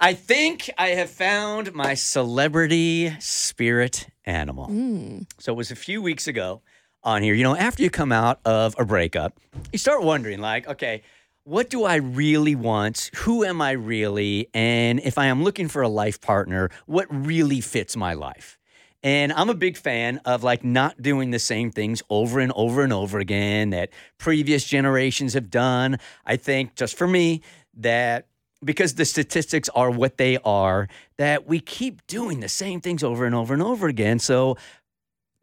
I think I have found my celebrity spirit animal. Hmm. So it was a few weeks ago on here. You know, after you come out of a breakup, you start wondering, like, okay, what do I really want? Who am I really? And if I am looking for a life partner, what really fits my life? And I'm a big fan of like not doing the same things over and over and over again that previous generations have done. I think just for me that because the statistics are what they are, that we keep doing the same things over and over and over again. So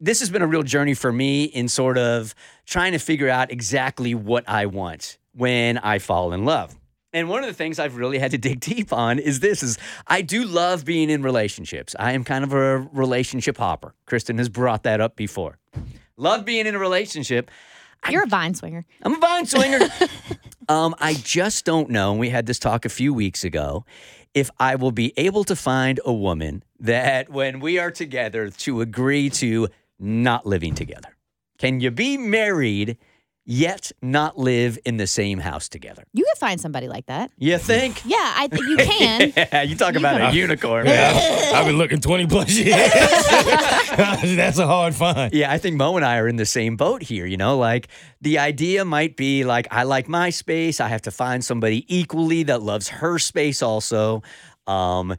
this has been a real journey for me in sort of trying to figure out exactly what I want when I fall in love. And one of the things I've really had to dig deep on is this is I do love being in relationships. I am kind of a relationship hopper. Kristen has brought that up before. Love being in a relationship. You're a vine swinger. I'm a vine swinger. um, I just don't know. and We had this talk a few weeks ago. If I will be able to find a woman that, when we are together, to agree to not living together. Can you be married yet not live in the same house together? You could find somebody like that. You think? Yeah, I think you can. yeah, you talk about a unicorn. Yeah, I've, I've been looking 20 plus years. That's a hard find. Yeah, I think Mo and I are in the same boat here. You know, like the idea might be like, I like my space. I have to find somebody equally that loves her space also. Um,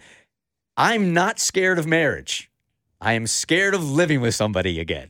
I'm not scared of marriage. I am scared of living with somebody again.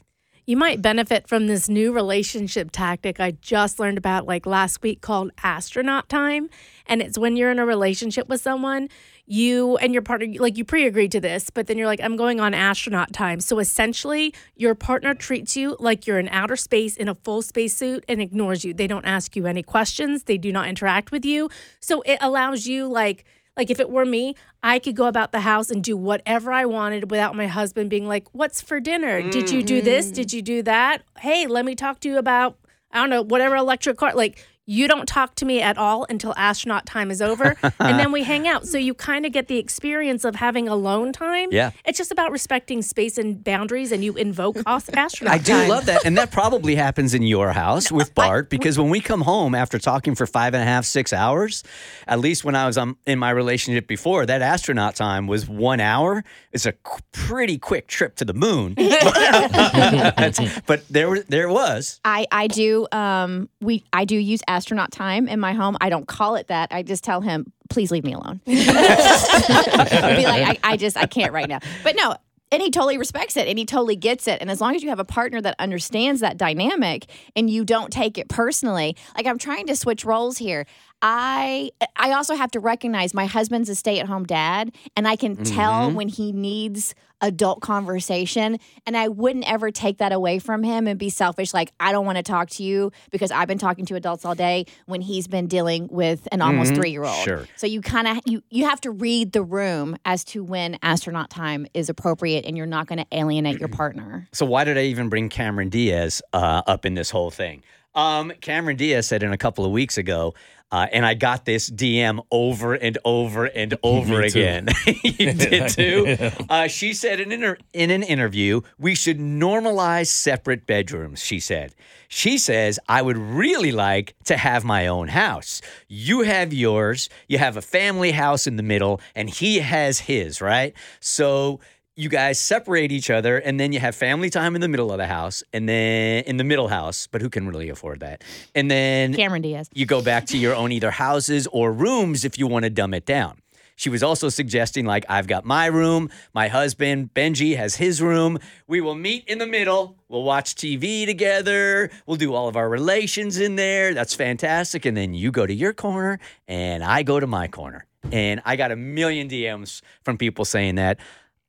You might benefit from this new relationship tactic I just learned about like last week called astronaut time. And it's when you're in a relationship with someone, you and your partner, like you pre agreed to this, but then you're like, I'm going on astronaut time. So essentially, your partner treats you like you're in outer space in a full spacesuit and ignores you. They don't ask you any questions, they do not interact with you. So it allows you, like, like if it were me, I could go about the house and do whatever I wanted without my husband being like, "What's for dinner? Did you do this? Did mm-hmm. you do that? Hey, let me talk to you about I don't know, whatever electric car." Like you don't talk to me at all until astronaut time is over, and then we hang out. So you kind of get the experience of having alone time. Yeah. It's just about respecting space and boundaries, and you invoke as- astronaut I do time. love that. And that probably happens in your house with Bart because when we come home after talking for five and a half, six hours, at least when I was um, in my relationship before, that astronaut time was one hour. It's a qu- pretty quick trip to the moon. but there, there was. I I do um we I do use astronaut time in my home. I don't call it that. I just tell him, please leave me alone. Be like, I, I just I can't right now. But no. And he totally respects it and he totally gets it. And as long as you have a partner that understands that dynamic and you don't take it personally, like I'm trying to switch roles here. I I also have to recognize my husband's a stay-at-home dad and I can tell when he needs adult conversation and I wouldn't ever take that away from him and be selfish like I don't want to talk to you because I've been talking to adults all day when he's been dealing with an almost 3-year-old. Sure. So you kind of you you have to read the room as to when astronaut time is appropriate and you're not going to alienate your partner. So why did I even bring Cameron Diaz uh, up in this whole thing? Um, Cameron Diaz said in a couple of weeks ago, uh, and I got this DM over and over and over again. you did too. Uh, she said in, inter- in an interview, we should normalize separate bedrooms. She said. She says, I would really like to have my own house. You have yours. You have a family house in the middle, and he has his. Right. So you guys separate each other and then you have family time in the middle of the house and then in the middle house but who can really afford that? And then Cameron Diaz. you go back to your own either houses or rooms if you want to dumb it down. She was also suggesting like i've got my room my husband benji has his room. We will meet in the middle. We'll watch tv together. We'll do all of our relations in there. That's fantastic. And then you go to your corner and i go to my corner. And i got a million dms from people saying that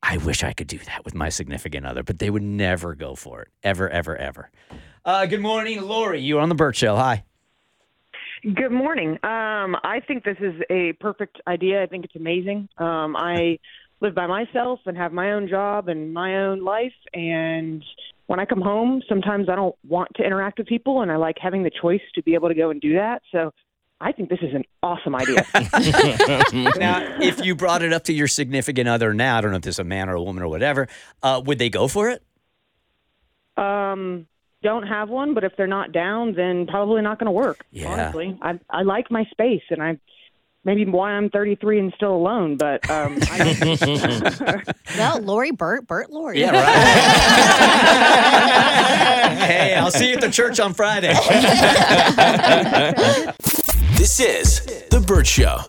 I wish I could do that with my significant other, but they would never go for it. Ever, ever, ever. Uh, good morning, Lori. You're on the Bert Show. Hi. Good morning. Um, I think this is a perfect idea. I think it's amazing. Um, I live by myself and have my own job and my own life. And when I come home, sometimes I don't want to interact with people, and I like having the choice to be able to go and do that. So I think this is an awesome idea. Now, if you brought it up to your significant other now, I don't know if this is a man or a woman or whatever, uh, would they go for it? um, don't have one, but if they're not down, then probably not going to work. Yeah. Honestly, I I like my space, and I maybe why I'm 33 and still alone, but um, I, Well, Lori Bert, Bert Lori. Yeah, right. hey, I'll see you at the church on Friday. This is The Bert Show.